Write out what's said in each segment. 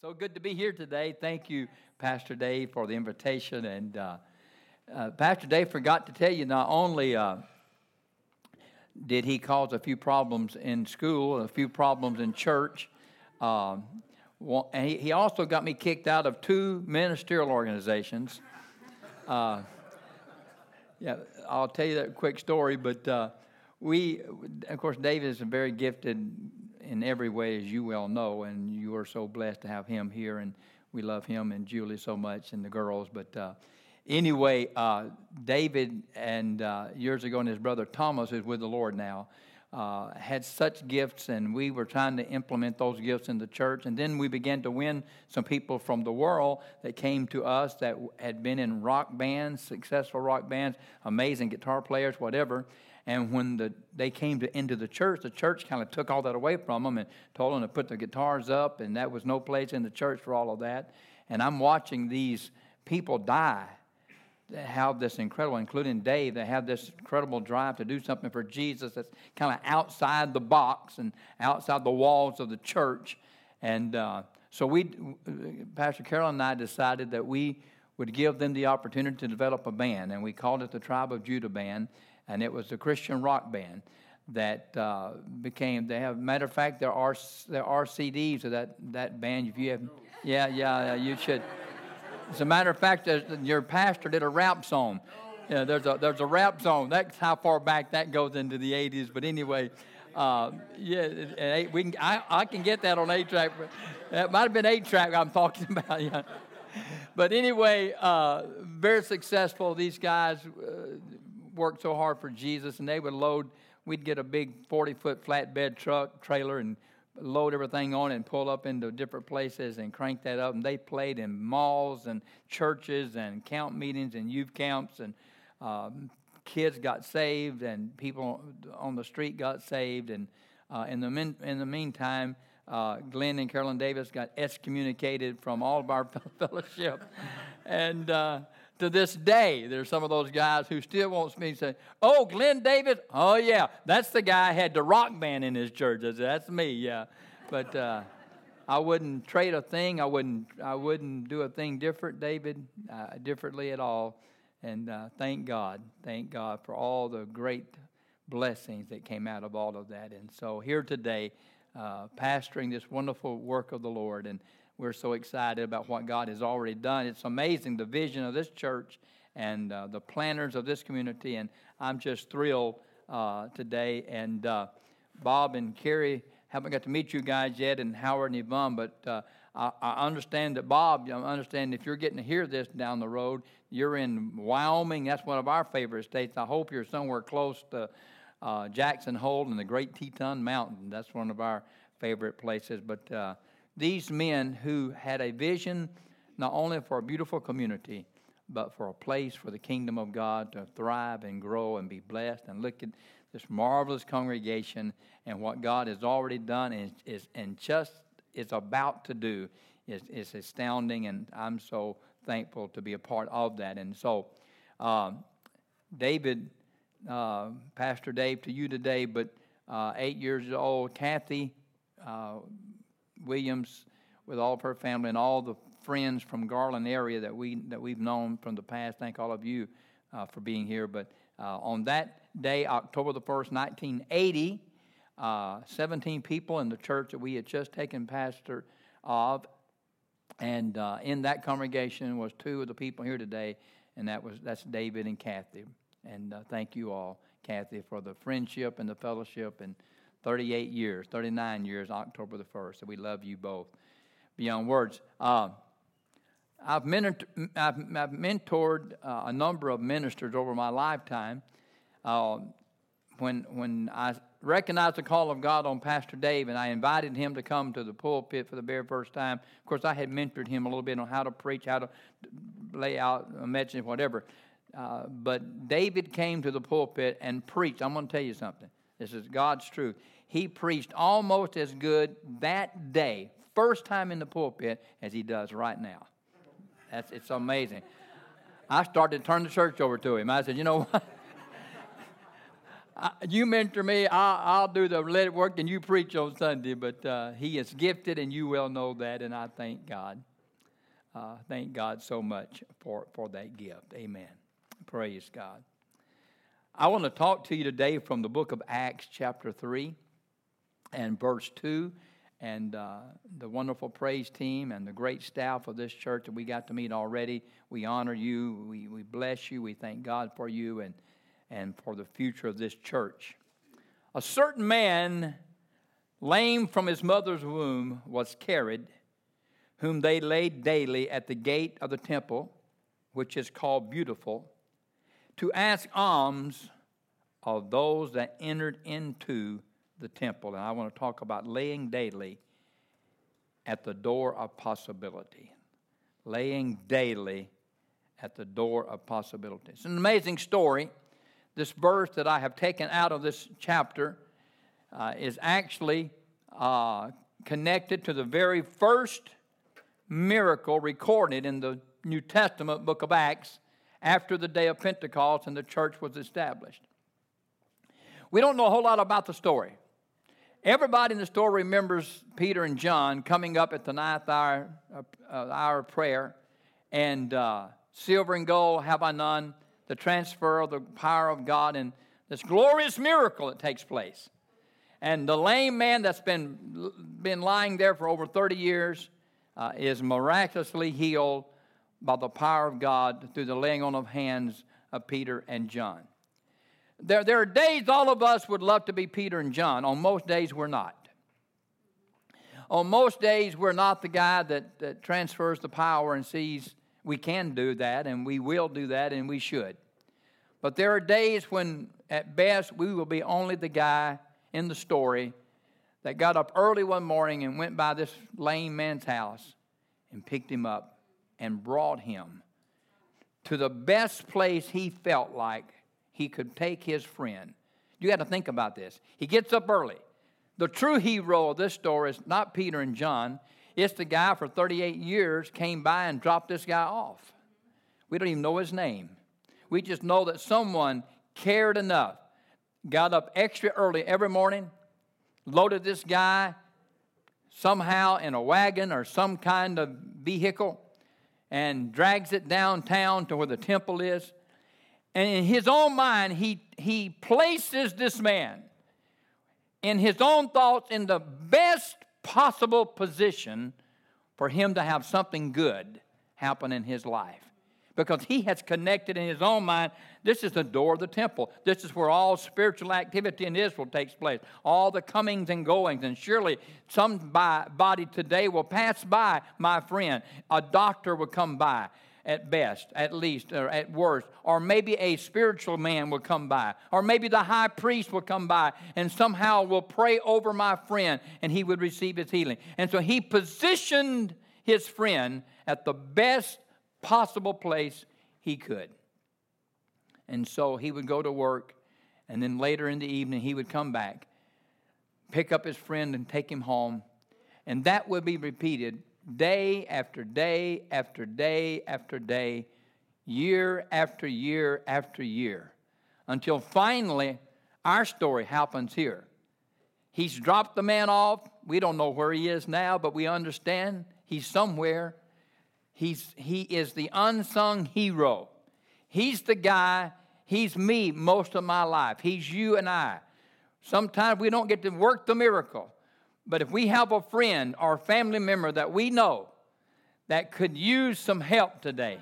So good to be here today. Thank you, Pastor Dave, for the invitation. And uh, uh, Pastor Dave forgot to tell you not only uh, did he cause a few problems in school, a few problems in church, um, and he, he, also got me kicked out of two ministerial organizations. Uh, yeah, I'll tell you that quick story, but uh, we, of course, Dave is a very gifted in every way, as you well know, and you are so blessed to have him here, and we love him and Julie so much and the girls. But uh, anyway, uh, David and uh, years ago, and his brother Thomas, who's with the Lord now, uh, had such gifts, and we were trying to implement those gifts in the church. And then we began to win some people from the world that came to us that had been in rock bands, successful rock bands, amazing guitar players, whatever. And when the, they came to, into the church, the church kind of took all that away from them and told them to put their guitars up, and that was no place in the church for all of that. And I'm watching these people die that have this incredible, including Dave, that have this incredible drive to do something for Jesus that's kind of outside the box and outside the walls of the church. And uh, so we, Pastor Carol and I decided that we would give them the opportunity to develop a band, and we called it the Tribe of Judah Band and it was a Christian rock band that uh, became. They have matter of fact, there are there are CDs of that that band. If you have, yeah, yeah, yeah you should. As a matter of fact, your pastor did a rap song. Yeah, there's a there's a rap song. That's how far back that goes into the '80s. But anyway, uh, yeah, we can. I, I can get that on eight track. That might have been eight track I'm talking about. Yeah. But anyway, uh, very successful. These guys uh, worked so hard for Jesus, and they would load, we'd get a big 40 foot flatbed truck, trailer, and load everything on and pull up into different places and crank that up. And they played in malls and churches and camp meetings and youth camps, and um, kids got saved, and people on the street got saved. And uh, in, the in the meantime, uh, Glenn and Carolyn Davis got excommunicated from all of our fellowship. and uh, to this day, there's some of those guys who still wants me to say, "Oh, Glenn Davis, oh yeah, that's the guy had the rock band in his church." Said, "That's me, yeah." But uh, I wouldn't trade a thing. I wouldn't. I wouldn't do a thing different, David, uh, differently at all. And uh, thank God, thank God for all the great blessings that came out of all of that. And so here today, uh, pastoring this wonderful work of the Lord and we're so excited about what God has already done. It's amazing the vision of this church and uh, the planners of this community, and I'm just thrilled uh, today. And uh, Bob and Carrie haven't got to meet you guys yet, and Howard and Yvonne, but uh, I, I, understand that Bob, I understand if you're getting to hear this down the road, you're in Wyoming. That's one of our favorite states. I hope you're somewhere close to uh, Jackson Hole and the Great Teton Mountain. That's one of our favorite places, but uh, these men who had a vision not only for a beautiful community, but for a place for the kingdom of God to thrive and grow and be blessed. And look at this marvelous congregation and what God has already done and, is, and just is about to do is, is astounding. And I'm so thankful to be a part of that. And so, uh, David, uh, Pastor Dave, to you today, but uh, eight years old, Kathy uh, Williams with all of her family and all the friends from Garland area that we that we've known from the past. Thank all of you uh, for being here. But uh, on that day, October the first, 1980, uh, 17 people in the church that we had just taken pastor of, and uh, in that congregation was two of the people here today, and that was that's David and Kathy. And uh, thank you all, Kathy, for the friendship and the fellowship and 38 years, 39 years, October the 1st. So we love you both beyond words. Uh, I've, mentored, I've, I've mentored uh, a number of ministers over my lifetime. Uh, when, when I recognized the call of God on Pastor Dave and I invited him to come to the pulpit for the very first time, of course, I had mentored him a little bit on how to preach, how to lay out a message, whatever. Uh, but David came to the pulpit and preached. I'm going to tell you something. This is God's truth. He preached almost as good that day, first time in the pulpit, as he does right now. That's, it's amazing. I started to turn the church over to him. I said, you know what? I, you mentor me, I'll, I'll, do the let it work and you preach on Sunday. But uh, he is gifted, and you well know that, and I thank God. Uh, thank God so much for, for that gift. Amen. Praise God. I want to talk to you today from the book of Acts, chapter 3 and verse 2. And uh, the wonderful praise team and the great staff of this church that we got to meet already. We honor you. We, we bless you. We thank God for you and, and for the future of this church. A certain man, lame from his mother's womb, was carried, whom they laid daily at the gate of the temple, which is called Beautiful to ask alms of those that entered into the temple. And I want to talk about laying daily at the door of possibility. Laying daily at the door of possibility. It's an amazing story. This verse that I have taken out of this chapter uh, is actually uh, connected to the very first miracle recorded in the New Testament book of Acts after the day of Pentecost and the church was established. We don't know a whole lot about the story. Everybody in the store remembers Peter and John coming up at the ninth hour, uh, hour of prayer, and uh, silver and gold have I none, the transfer of the power of God, and this glorious miracle that takes place. And the lame man that's been, been lying there for over 30 years uh, is miraculously healed by the power of God through the laying on of hands of Peter and John. There, there are days all of us would love to be Peter and John. On most days, we're not. On most days, we're not the guy that, that transfers the power and sees we can do that and we will do that and we should. But there are days when, at best, we will be only the guy in the story that got up early one morning and went by this lame man's house and picked him up and brought him to the best place he felt like he could take his friend. You got to think about this. He gets up early. The true hero of this story is not Peter and John. It's the guy for 38 years came by and dropped this guy off. We don't even know his name. We just know that someone cared enough, got up extra early every morning, loaded this guy somehow in a wagon or some kind of vehicle, and drags it downtown to where the temple is. And in his own mind, he, he places this man in his own thoughts in the best possible position for him to have something good happen in his life because he has connected in his own mind this is the door of the temple. This is where all spiritual activity in Israel takes place, all the comings and goings. And surely somebody today will pass by, my friend. A doctor will come by at best, at least, or at worst. Or maybe a spiritual man will come by. Or maybe the high priest will come by and somehow will pray over my friend and he would receive his healing. And so he positioned his friend at the best possible place he could. And so he would go to work, and then later in the evening, he would come back, pick up his friend, and take him home. And that would be repeated day after day after day after day, year after year after year, until finally our story happens here. He's dropped the man off. We don't know where he is now, but we understand he's somewhere. He's, he is the unsung hero. He's the guy, he's me most of my life. He's you and I. Sometimes we don't get to work the miracle, but if we have a friend or family member that we know that could use some help today,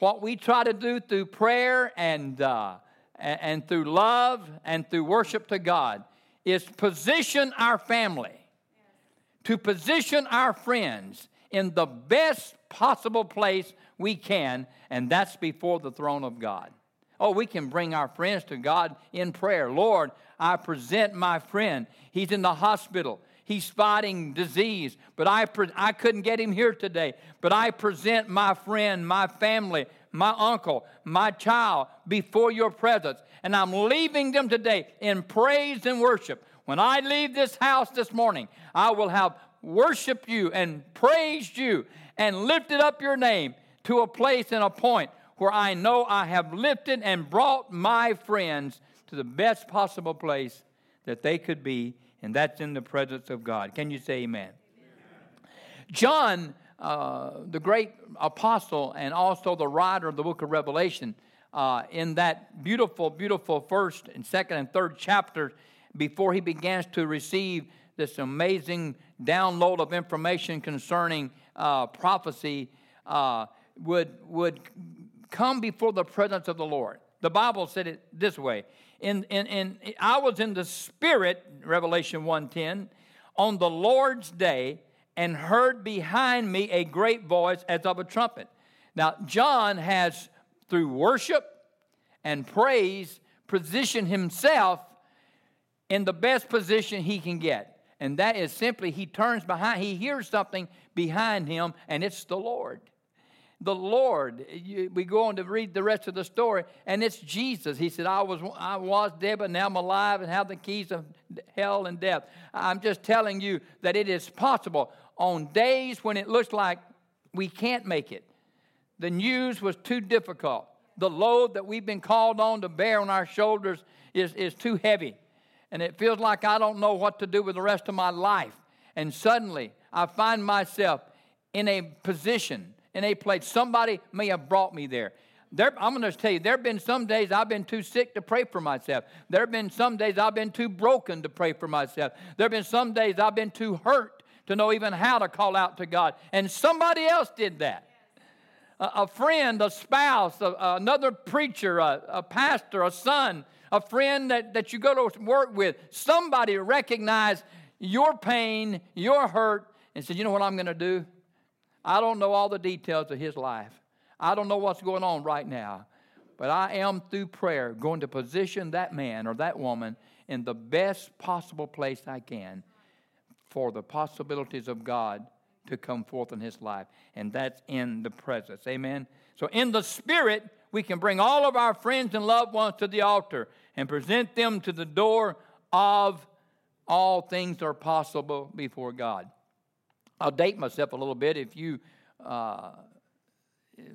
what we try to do through prayer and, uh, and through love and through worship to God is position our family, to position our friends in the best possible place we can, and that's before the throne of God. Oh, we can bring our friends to God in prayer. Lord, I present my friend. He's in the hospital. He's fighting disease, but I, pre- I couldn't get him here today. But I present my friend, my family, my uncle, my child before your presence. And I'm leaving them today in praise and worship. When I leave this house this morning, I will have worshiped you and praised you and lifted up your name to a place and a point where I know I have lifted and brought my friends to the best possible place that they could be, and that's in the presence of God. Can you say amen? John, uh, the great apostle and also the writer of the book of Revelation, uh, in that beautiful, beautiful first and second and third chapter, before he begins to receive this amazing download of information concerning uh, prophecy, uh, would, would come before the presence of the Lord. The Bible said it this way. In, in, in, I was in the Spirit, Revelation 1.10, on the Lord's day and heard behind me a great voice as of a trumpet. Now, John has, through worship and praise, positioned himself in the best position he can get. And that is simply he turns behind, he hears something behind him, and it's the Lord the Lord. We go on to read the rest of the story, and it's Jesus. He said, I was, I was dead, but now I'm alive and have the keys of hell and death. I'm just telling you that it is possible on days when it looks like we can't make it. The news was too difficult. The load that we've been called on to bear on our shoulders is, is too heavy. And it feels like I don't know what to do with the rest of my life. And suddenly I find myself in a position in a place. Somebody may have brought me there. There, I'm going to tell you, there have been some days I've been too sick to pray for myself. There have been some days I've been too broken to pray for myself. There have been some days I've been too hurt to know even how to call out to God. And somebody else did that. A, a friend, a spouse, a, another preacher, a, a pastor, a son, a friend that, that you go to work with, somebody recognized your pain, your hurt, and said, You know what I'm going to do? I don't know all the details of his life. I don't know what's going on right now. But I am, through prayer, going to position that man or that woman in the best possible place I can for the possibilities of God to come forth in his life. And that's in the presence. Amen. So, in the spirit, we can bring all of our friends and loved ones to the altar and present them to the door of all things are possible before God. I'll date myself a little bit. If you, uh,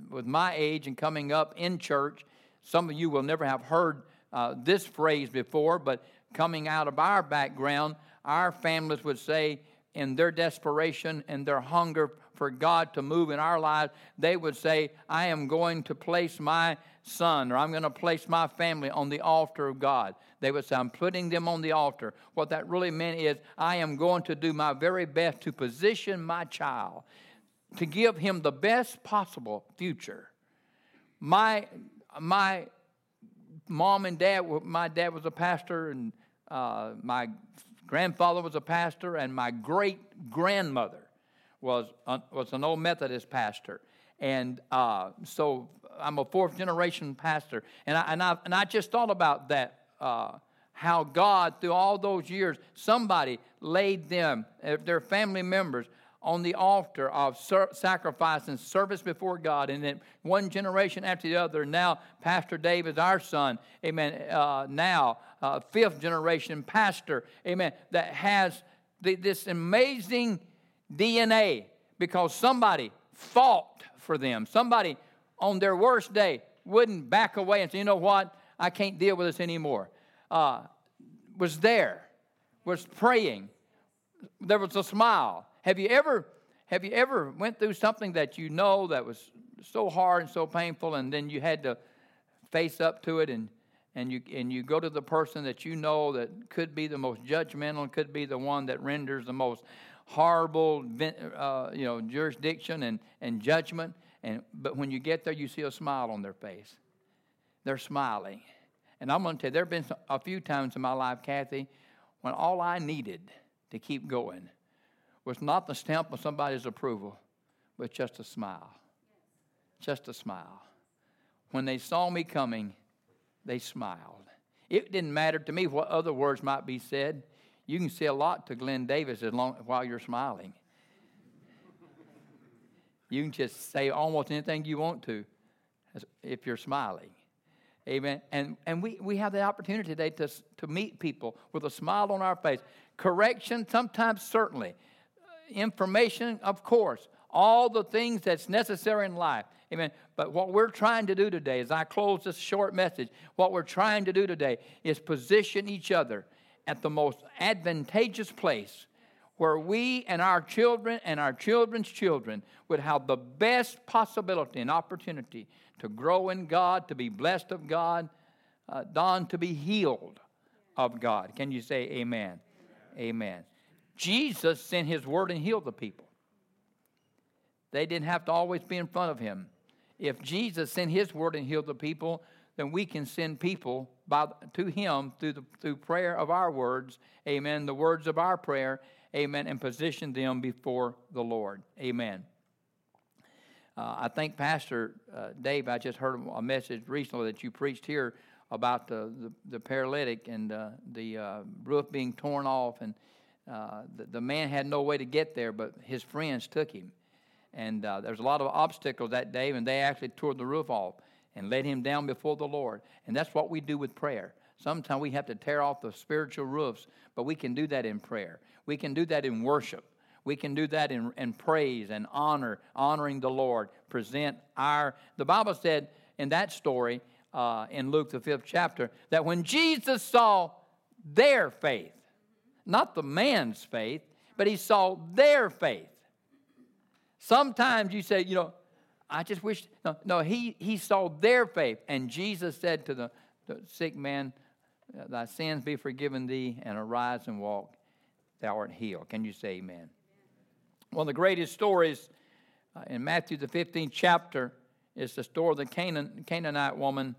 with my age and coming up in church, some of you will never have heard uh, this phrase before, but coming out of our background, our families would say, in their desperation and their hunger for God to move in our lives, they would say, I am going to place my son or I'm going to place my family on the altar of God. They would say, I'm putting them on the altar. What that really meant is, I am going to do my very best to position my child to give him the best possible future. My, my mom and dad, my dad was a pastor, and uh, my grandfather was a pastor, and my great grandmother was, was an old Methodist pastor. And uh, so I'm a fourth generation pastor. And I, and I, and I just thought about that uh, how God, through all those years, somebody laid them, uh, their family members, on the altar of sacrifice and service before God. And then one generation after the other, now Pastor Dave is our son, amen. Uh, now, uh, fifth generation pastor, amen, that has the, this amazing DNA because somebody fought for them. Somebody on their worst day wouldn't back away and say, you know what, I can't deal with this anymore uh, was there, was praying. There was a smile. Have you ever have you ever went through something that you know that was so hard and so painful, and then you had to face up to it, and and you and you go to the person that you know that could be the most judgmental, could be the one that renders the most horrible, uh, you know, jurisdiction and and judgment. And but when you get there, you see a smile on their face. They're smiling. And I'm going to tell you, there have been a few times in my life, Kathy, when all I needed to keep going was not the stamp of somebody's approval, but just a smile. Just a smile. When they saw me coming, they smiled. It didn't matter to me what other words might be said. You can say a lot to Glenn Davis as long, while you're smiling. You can just say almost anything you want to if you're smiling. Amen. And, and we, we have the opportunity today to, to meet people with a smile on our face. Correction, sometimes, certainly. Uh, information, of course. all the things that's necessary in life. Amen. But what we're trying to do today, as I close this short message, what we're trying to do today is position each other at the most advantageous place where we and our children and our children's children would have the best possibility and opportunity to grow in God, to be blessed of God, uh, Don, to be healed of God. Can you say amen? Amen. amen. Jesus sent his word and healed the people. They didn't have to always be in front of him. If Jesus sent his word and healed the people, then we can send people by, to him through, the, through prayer of our words, amen, the words of our prayer, amen, and position them before the Lord. Amen. Uh, I think Pastor uh, Dave, I just heard a message recently that you preached here about the, the, the paralytic and uh, the uh, roof being torn off, and uh, the, the man had no way to get there, but his friends took him. And uh, there was a lot of obstacles that day, and they actually tore the roof off and led him down before the Lord. And that's what we do with prayer. Sometimes we have to tear off the spiritual roofs, but we can do that in prayer. We can do that in worship. We can do that in, in praise and honor, honoring the Lord. Present our. The Bible said in that story uh, in Luke, the fifth chapter, that when Jesus saw their faith, not the man's faith, but he saw their faith. Sometimes you say, you know, I just wish, no, no he, he saw their faith. And Jesus said to the, the sick man, Thy sins be forgiven thee, and arise and walk. Thou art healed. Can you say amen? One of the greatest stories uh, in Matthew, the 15th chapter, is the story of the Canaan, Canaanite woman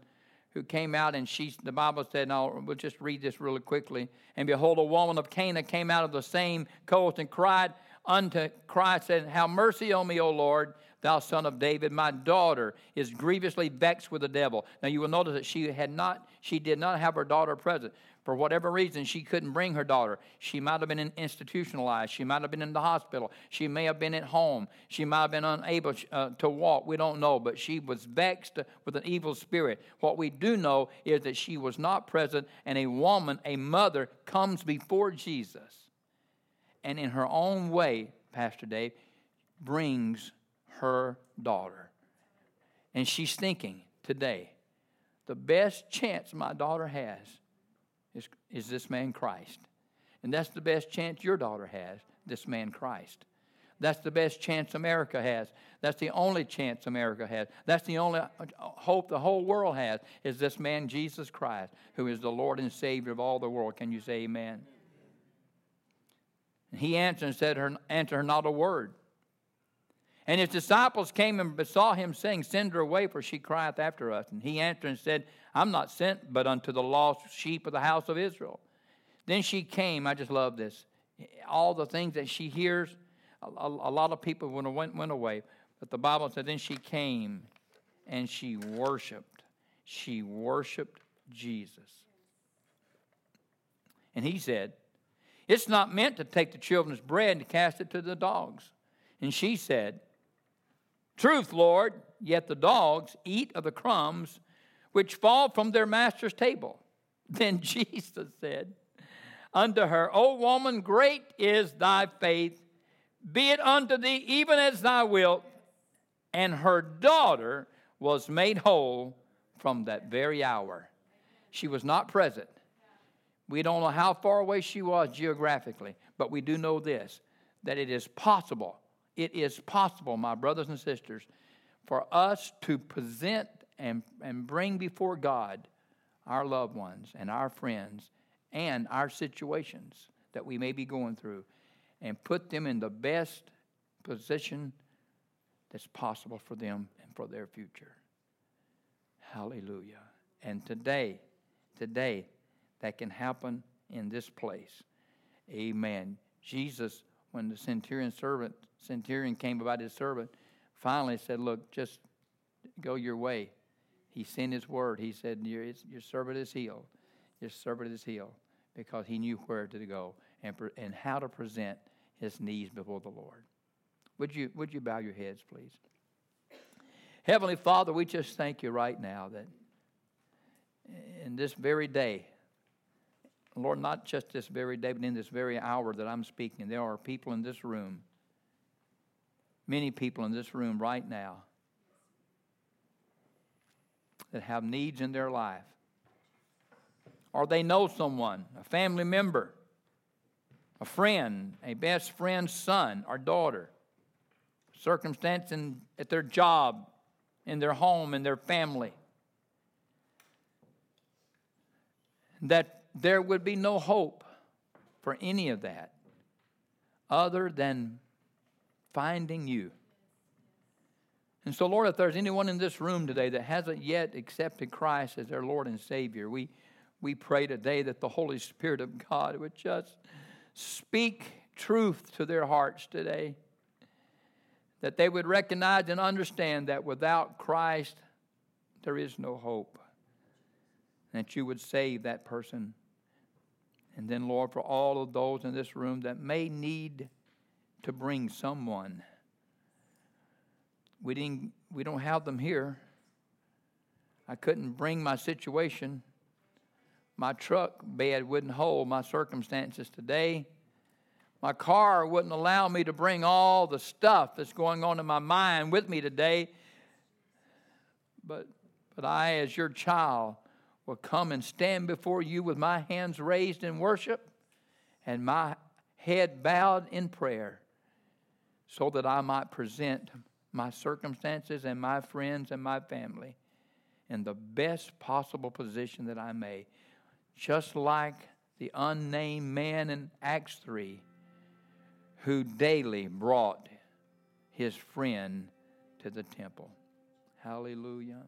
who came out and she, the Bible said, now we'll just read this really quickly. And behold, a woman of Canaan came out of the same coast and cried, unto Christ, said, Have mercy on me, O Lord, thou son of David. My daughter is grievously vexed with the devil. Now you will notice that she had not, she did not have her daughter present. For whatever reason, she couldn't bring her daughter. She might have been institutionalized. She might have been in the hospital. She may have been at home. She might have been unable uh, to walk. We don't know. But she was vexed with an evil spirit. What we do know is that she was not present, and a woman, a mother, comes before Jesus and in her own way, Pastor Dave, brings her daughter. And she's thinking today, the best chance my daughter has is, is this man Christ. And that's the best chance your daughter has, this man Christ. That's the best chance America has. That's the only chance America has. That's the only uh, hope the whole world has is this man Jesus Christ, who is the Lord and Savior of all the world. Can you say amen? And he answered and said, her, Answer her not a word. And his disciples came and besought him, saying, Send her away, for she crieth after us. And he answered and said, I'm not sent but unto the lost sheep of the house of Israel. Then she came. I just love this. All the things that she hears, a, a, a lot of people went, went away. But the Bible said, Then she came and she worshiped. She worshiped Jesus. And he said, it's not meant to take the children's bread and cast it to the dogs. And she said, Truth, Lord, yet the dogs eat of the crumbs which fall from their master's table. Then Jesus said unto her, O woman, great is thy faith, be it unto thee even as thou wilt. And her daughter was made whole from that very hour. She was not present, we don't know how far away she was geographically, but we do know this that it is possible, it is possible, my brothers and sisters, for us to present and, and bring before God our loved ones and our friends and our situations that we may be going through and put them in the best position that's possible for them and for their future. Hallelujah. And today, today, that can happen in this place. Amen. Jesus, when the centurion servant, centurion came about his servant, finally said, Look, just go your way. He sent his word. He said, Your, your servant is healed. Your servant is healed because he knew where to go and, and how to present his needs before the Lord. Would you, would you bow your heads, please? Heavenly Father, we just thank you right now that in this very day, Lord, not just this very day, but in this very hour that I'm speaking, there are people in this room many people in this room right now that have needs in their life. Or they know someone, a family member, a friend, a best friend's son or daughter, circumstance in, at their job, in their home, in their family. That there would be no hope for any of that other than finding you. And so, Lord, if there's anyone in this room today that hasn't yet accepted Christ as their Lord and Savior, we, we pray today that the Holy Spirit of God would just speak truth to their hearts today. That they would recognize and understand that without Christ, there is no hope. That you would save that person. And then, Lord, for all of those in this room that may need to bring someone we didn't we don't have them here. I couldn't bring my situation. My truck bed wouldn't hold my circumstances today. My car wouldn't allow me to bring all the stuff that's going on in my mind with me today. But but I as your child will come and stand before you with my hands raised in worship and my head bowed in prayer so that I might present my circumstances and my friends and my family in the best possible position that I may. Just like the unnamed man in Acts 3 who daily brought his friend to the temple. Hallelujah.